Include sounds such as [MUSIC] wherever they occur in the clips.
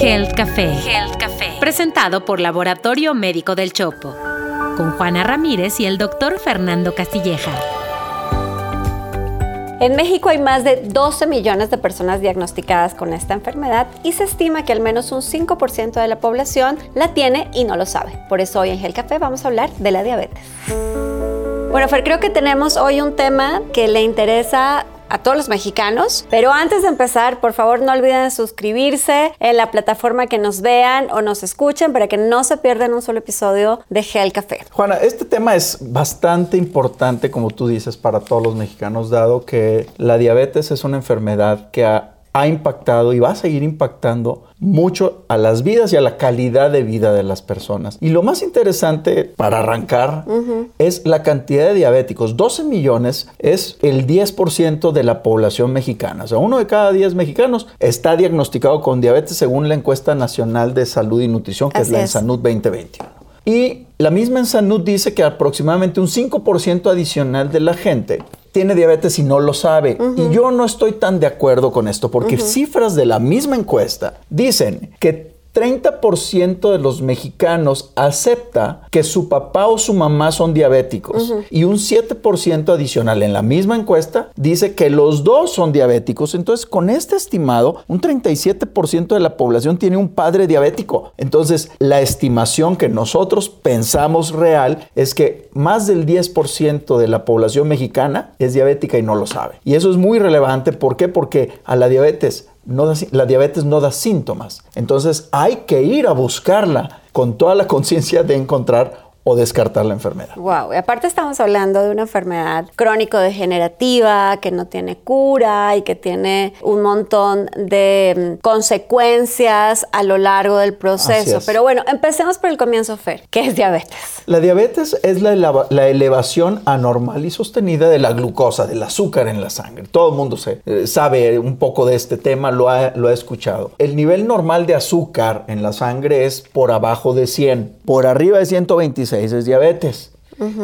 Health Café. Health Café. Presentado por Laboratorio Médico del Chopo. Con Juana Ramírez y el doctor Fernando Castilleja. En México hay más de 12 millones de personas diagnosticadas con esta enfermedad y se estima que al menos un 5% de la población la tiene y no lo sabe. Por eso hoy en Gel Café vamos a hablar de la diabetes. Bueno, Fer, creo que tenemos hoy un tema que le interesa a todos los mexicanos. Pero antes de empezar, por favor no olviden suscribirse en la plataforma que nos vean o nos escuchen para que no se pierdan un solo episodio de Gel Café. Juana, este tema es bastante importante, como tú dices, para todos los mexicanos, dado que la diabetes es una enfermedad que ha ha impactado y va a seguir impactando mucho a las vidas y a la calidad de vida de las personas. Y lo más interesante para arrancar es la cantidad de diabéticos. 12 millones es el 10% de la población mexicana. O sea, uno de cada 10 mexicanos está diagnosticado con diabetes según la encuesta nacional de salud y nutrición, que es la ENSANUD 2021. Y la misma ENSANUD dice que aproximadamente un 5% adicional de la gente tiene diabetes y no lo sabe. Y yo no estoy tan de acuerdo con esto, porque cifras de la misma encuesta dicen que 30% de los mexicanos acepta que su papá o su mamá son diabéticos y un 7% adicional en la misma encuesta dice que los dos son diabéticos. Entonces, con este estimado, un 37% de la población tiene un padre diabético. Entonces, la estimación que nosotros pensamos real es que más del 10% de la población mexicana es diabética y no lo sabe. Y eso es muy relevante. ¿Por qué? Porque a la diabetes la diabetes no da síntomas. Entonces hay que ir a buscarla con toda la [LAUGHS] conciencia de encontrar o descartar la enfermedad. Wow, y aparte estamos hablando de una enfermedad crónico-degenerativa que no tiene cura y que tiene un montón de mm, consecuencias a lo largo del proceso. Pero bueno, empecemos por el comienzo, Fer. ¿Qué es diabetes? La diabetes es la, elevación anormal y sostenida de la glucosa, del azúcar en la sangre. Todo el mundo se, eh, sabe un poco de este tema, lo ha, lo ha escuchado. El nivel normal de azúcar en la sangre es por abajo de 100, por arriba de 125 es diabetes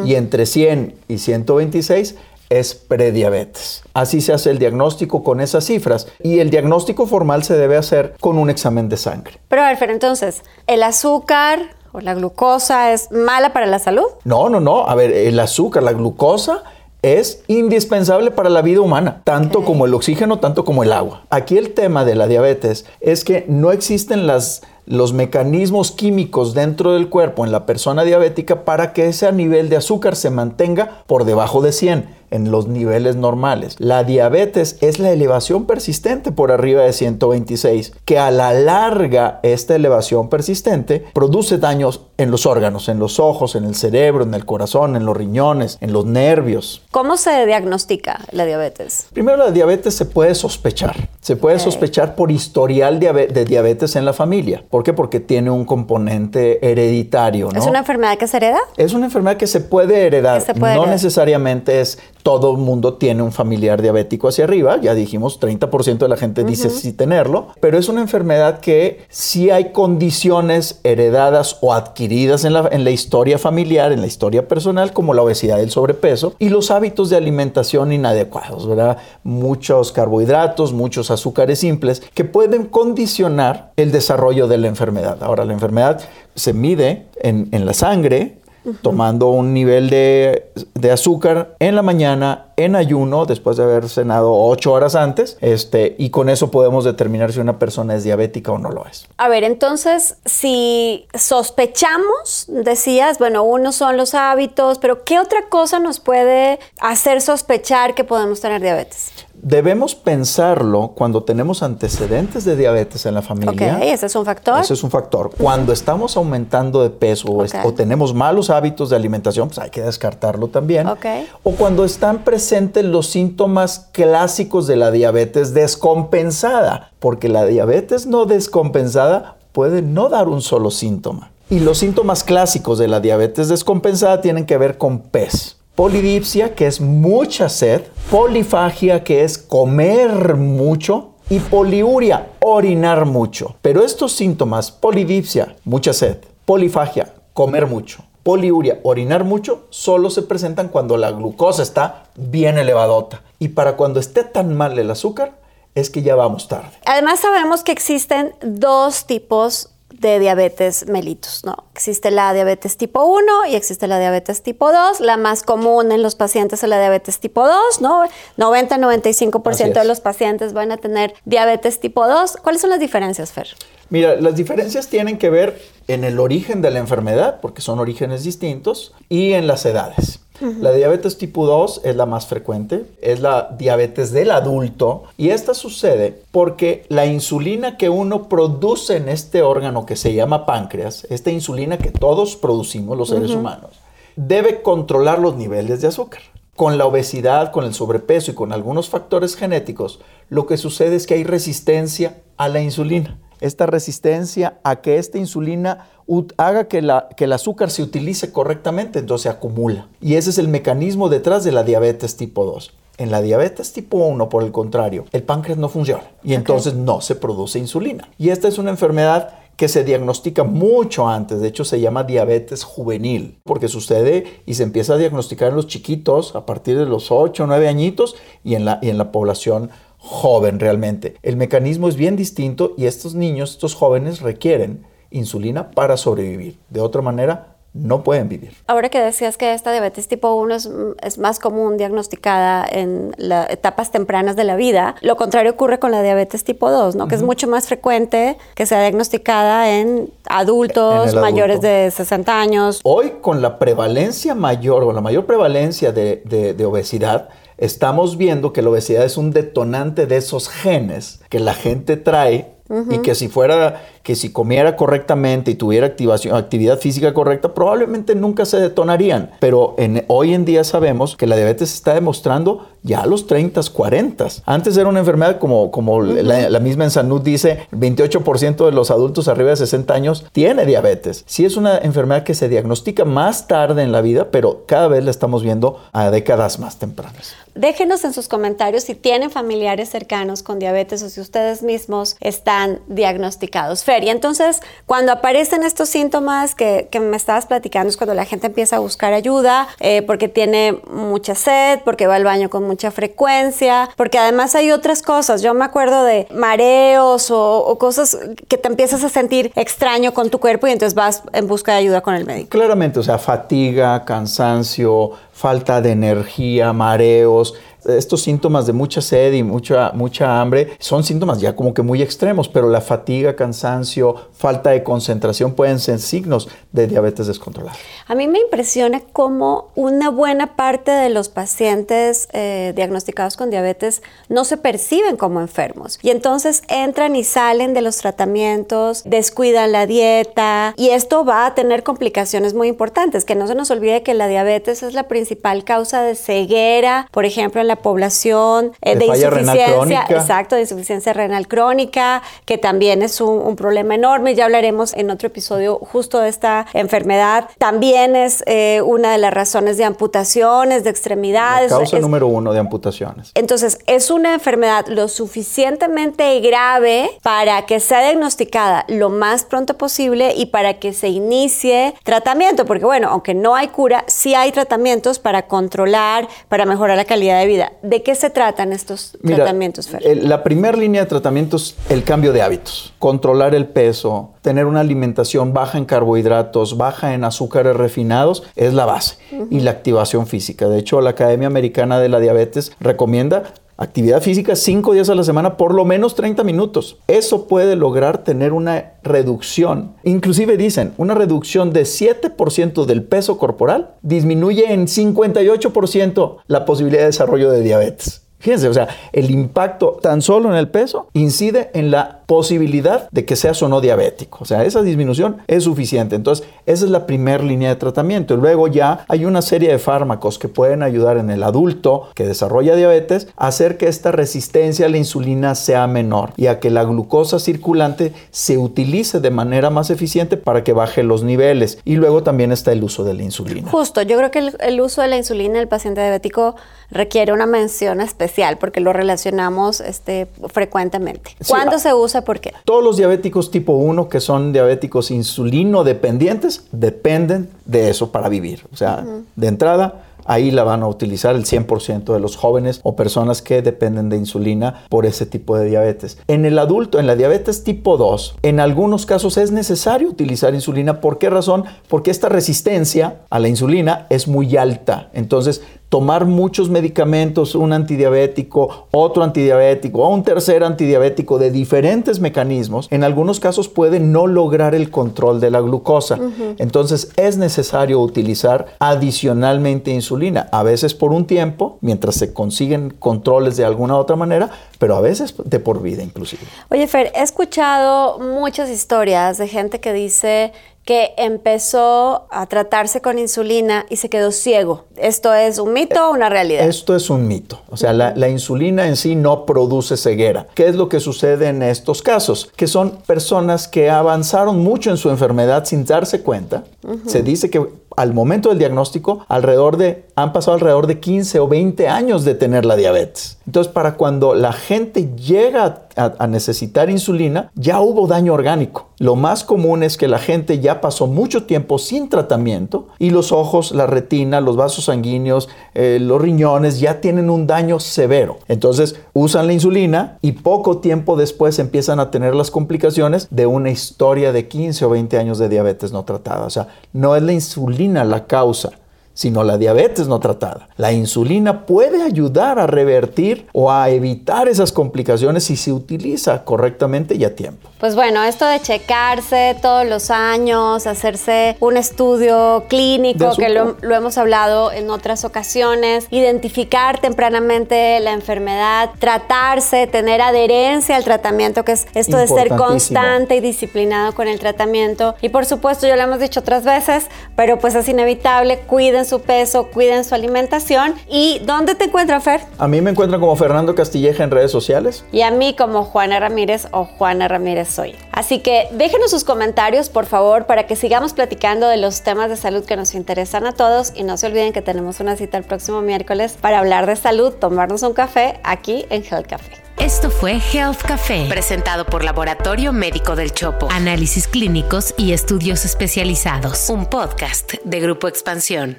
y entre 100 y 126 es prediabetes. Así se hace el diagnóstico con esas cifras y el diagnóstico formal se debe hacer con un examen de sangre. Pero a ver, entonces, ¿el azúcar o la glucosa es mala para la salud? No, no, no. A ver, el azúcar, la glucosa es indispensable para la vida humana, tanto como el oxígeno, tanto como el agua. Aquí el tema de la diabetes es que no existen las los mecanismos químicos dentro del cuerpo en la persona diabética para que ese nivel de azúcar se mantenga por debajo de 100 en los niveles normales. La diabetes es la elevación persistente por arriba de 126, que a la larga esta elevación persistente produce daños en los órganos, en los ojos, en el cerebro, en el corazón, en los riñones, en los nervios. ¿Cómo se diagnostica la diabetes? Primero la diabetes se puede sospechar. Se puede sospechar por historial de diabetes en la familia. ¿Por qué? Porque tiene un componente hereditario. ¿Es una enfermedad que se hereda? Es una enfermedad que se puede heredar. no necesariamente es todo el mundo tiene un familiar diabético hacia arriba, ya dijimos, 30% de la gente dice sí tenerlo, pero es una enfermedad que sí hay condiciones heredadas o adquiridas en la, en la historia familiar, en la historia personal, como la obesidad y el sobrepeso, y los hábitos de alimentación inadecuados, ¿verdad? Muchos carbohidratos, muchos azúcares simples, que pueden condicionar el desarrollo de la enfermedad. Ahora, la enfermedad se mide en, en la sangre, tomando un nivel de, azúcar en la mañana, en ayuno, después de haber cenado ocho horas antes, este, y con eso podemos determinar si una persona es diabética o no lo es. A ver, entonces, si sospechamos, decías, bueno, uno son los hábitos, pero ¿qué otra cosa nos puede hacer sospechar que podemos tener diabetes? Debemos pensarlo cuando tenemos antecedentes de diabetes en la familia. Ok, ese es un factor. Ese es un factor. Cuando estamos aumentando de peso o, tenemos malos hábitos de alimentación, pues hay que descartarlo también. Okay. O cuando están presentes los síntomas clásicos de la diabetes descompensada, porque la diabetes no descompensada puede no dar un solo síntoma. Y los síntomas clásicos de la diabetes descompensada tienen que ver con PES polidipsia, que es mucha sed, polifagia, que es comer mucho, y poliuria, orinar mucho. Pero estos síntomas, polidipsia, mucha sed, polifagia, comer mucho, poliuria, orinar mucho, solo se presentan cuando la glucosa está bien elevadota. Y para cuando esté tan mal el azúcar, es que ya vamos tarde. Además sabemos que existen dos tipos de diabetes mellitus, ¿no? Existe la diabetes tipo 1 y existe la diabetes tipo 2. La más común en los pacientes es la diabetes tipo 2, ¿no? 90-95% de los pacientes van a tener diabetes tipo 2. ¿Cuáles son las diferencias, Fer? Mira, las diferencias tienen que ver en el origen de la enfermedad, porque son orígenes distintos, y en las edades. La diabetes tipo 2 es la más frecuente, es la diabetes del adulto y esta sucede porque la insulina que uno produce en este órgano que se llama páncreas, esta insulina que todos producimos los seres humanos, debe controlar los niveles de azúcar. Con la obesidad, con el sobrepeso y con algunos factores genéticos, lo que sucede es que hay resistencia a la insulina esta resistencia a que esta insulina haga que, la, que el azúcar se utilice correctamente, entonces se acumula. Y ese es el mecanismo detrás de la diabetes tipo 2. En la diabetes tipo 1, por el contrario, el páncreas no funciona y entonces no se produce insulina. Y esta es una enfermedad que se diagnostica mucho antes, de hecho se llama diabetes juvenil, porque sucede y se empieza a diagnosticar en los chiquitos a partir de los 8 o 9 añitos y en la, y en la población joven realmente. El mecanismo es bien distinto y estos niños, estos jóvenes requieren insulina para sobrevivir. De otra manera, no pueden vivir. Ahora que decías que esta diabetes tipo 1 es, más común diagnosticada en las etapas tempranas de la vida, lo contrario ocurre con la diabetes tipo 2, ¿no? que es mucho más frecuente que sea diagnosticada en adultos mayores de 60 años. Hoy con la prevalencia mayor o la mayor prevalencia de obesidad, estamos viendo que la obesidad es un detonante de esos genes que la gente trae y que si fuera que si comiera correctamente y tuviera activación, actividad física correcta, probablemente nunca se detonarían. Pero en, hoy en día sabemos que la diabetes se está demostrando ya a los 30, 40. Antes era una enfermedad como, como la, misma en Salud dice, 28% de los adultos arriba de 60 años tiene diabetes. Sí es una enfermedad que se diagnostica más tarde en la vida, pero cada vez la estamos viendo a décadas más tempranas. Déjenos en sus comentarios si tienen familiares cercanos con diabetes o si ustedes mismos están diagnosticados. Y entonces, cuando aparecen estos síntomas que, me estabas platicando, es cuando la gente empieza a buscar ayuda eh, porque tiene mucha sed, porque va al baño con mucha frecuencia, porque además hay otras cosas. Yo me acuerdo de mareos o, cosas que te empiezas a sentir extraño con tu cuerpo y entonces vas en busca de ayuda con el médico. Claramente, o sea, fatiga, cansancio, falta de energía, mareos, estos síntomas de mucha sed y mucha, mucha hambre son síntomas ya como que muy extremos, pero la fatiga, cansancio, falta de concentración pueden ser signos de diabetes descontrolada. A mí me impresiona cómo una buena parte de los pacientes eh, diagnosticados con diabetes no se perciben como enfermos y entonces entran y salen de los tratamientos, descuidan la dieta y esto va a tener complicaciones muy importantes, que no se nos olvide que la diabetes es la principal causa de ceguera, por ejemplo, en la población, eh, de, insuficiencia, exacto, de insuficiencia renal crónica, que también es un, problema enorme. Ya hablaremos en otro episodio justo de esta enfermedad. También es eh, una de las razones de amputaciones, de extremidades. La causa número uno de amputaciones. Entonces, es una enfermedad lo suficientemente grave para que sea diagnosticada lo más pronto posible y para que se inicie tratamiento, porque bueno, aunque no hay cura, sí hay tratamientos para controlar, para mejorar la calidad de vida. ¿De qué se tratan estos tratamientos, Fer? La primera línea de tratamientos, el cambio de hábitos, controlar el peso, tener una alimentación baja en carbohidratos, baja en azúcares refinados, es la base. Y la activación física. De hecho, la Academia Americana de la Diabetes recomienda Actividad física cinco días a la semana, por lo menos 30 minutos. Eso puede lograr tener una reducción. Inclusive dicen, una reducción de 7% del peso corporal disminuye en 58% la posibilidad de desarrollo de diabetes. Fíjense, o sea, el impacto tan solo en el peso incide en la posibilidad de que seas o no diabético. O sea, esa disminución es suficiente. Entonces, esa es la primera línea de tratamiento. Y luego ya hay una serie de fármacos que pueden ayudar en el adulto que desarrolla diabetes a hacer que esta resistencia a la insulina sea menor y a que la glucosa circulante se utilice de manera más eficiente para que baje los niveles. Y luego también está el uso de la insulina. Justo, yo creo que el, el uso de la insulina en el paciente diabético requiere una mención especial porque lo relacionamos este, frecuentemente. ¿Cuándo se usa? ¿Por qué? Todos los diabéticos tipo 1 que son diabéticos insulino dependientes dependen de eso para vivir. O sea, de entrada, ahí la van a utilizar el 100% de los jóvenes o personas que dependen de insulina por ese tipo de diabetes. En el adulto, en la diabetes tipo 2, en algunos casos es necesario utilizar insulina. ¿Por qué razón? Porque esta resistencia a la insulina es muy alta. Entonces, tomar muchos medicamentos, un antidiabético, otro antidiabético o un tercer antidiabético de diferentes mecanismos, en algunos casos puede no lograr el control de la glucosa. Entonces es necesario utilizar adicionalmente insulina, a veces por un tiempo, mientras se consiguen controles de alguna otra manera, pero a veces de por vida inclusive. Oye Fer, he escuchado muchas historias de gente que dice que empezó a tratarse con insulina y se quedó ciego. ¿Esto es un mito o una realidad? Esto es un mito. O sea, la, la, insulina en sí no produce ceguera. ¿Qué es lo que sucede en estos casos? Que son personas que avanzaron mucho en su enfermedad sin darse cuenta. Se dice que al momento del diagnóstico, alrededor de, han pasado alrededor de 15 o 20 años de tener la diabetes. Entonces, para cuando la gente llega a, necesitar insulina, ya hubo daño orgánico. Lo más común es que la gente ya pasó mucho tiempo sin tratamiento y los ojos, la retina, los vasos sanguíneos, eh, los riñones ya tienen un daño severo. Entonces, usan la insulina y poco tiempo después empiezan a tener las complicaciones de una historia de 15 o 20 años de diabetes no tratada. O sea, no es la insulina la causa sino la diabetes no tratada. La insulina puede ayudar a revertir o a evitar esas complicaciones si se utiliza correctamente y a tiempo. Pues bueno, esto de checarse todos los años, hacerse un estudio clínico, que lo, lo, hemos hablado en otras ocasiones, identificar tempranamente la enfermedad, tratarse, tener adherencia al tratamiento, que es esto de ser constante y disciplinado con el tratamiento. Y por supuesto, ya lo hemos dicho otras veces, pero pues es inevitable, cuiden su peso, cuiden su alimentación. ¿Y dónde te encuentran, Fer? A mí me encuentran como Fernando Castilleja en redes sociales. Y a mí como Juana Ramírez o Juana Ramírez Soy. Así que déjenos sus comentarios, por favor, para que sigamos platicando de los temas de salud que nos interesan a todos. Y no se olviden que tenemos una cita el próximo miércoles para hablar de salud, tomarnos un café aquí en Health Café. Esto fue Health Café, presentado por Laboratorio Médico del Chopo. Análisis clínicos y estudios especializados. Un podcast de Grupo Expansión.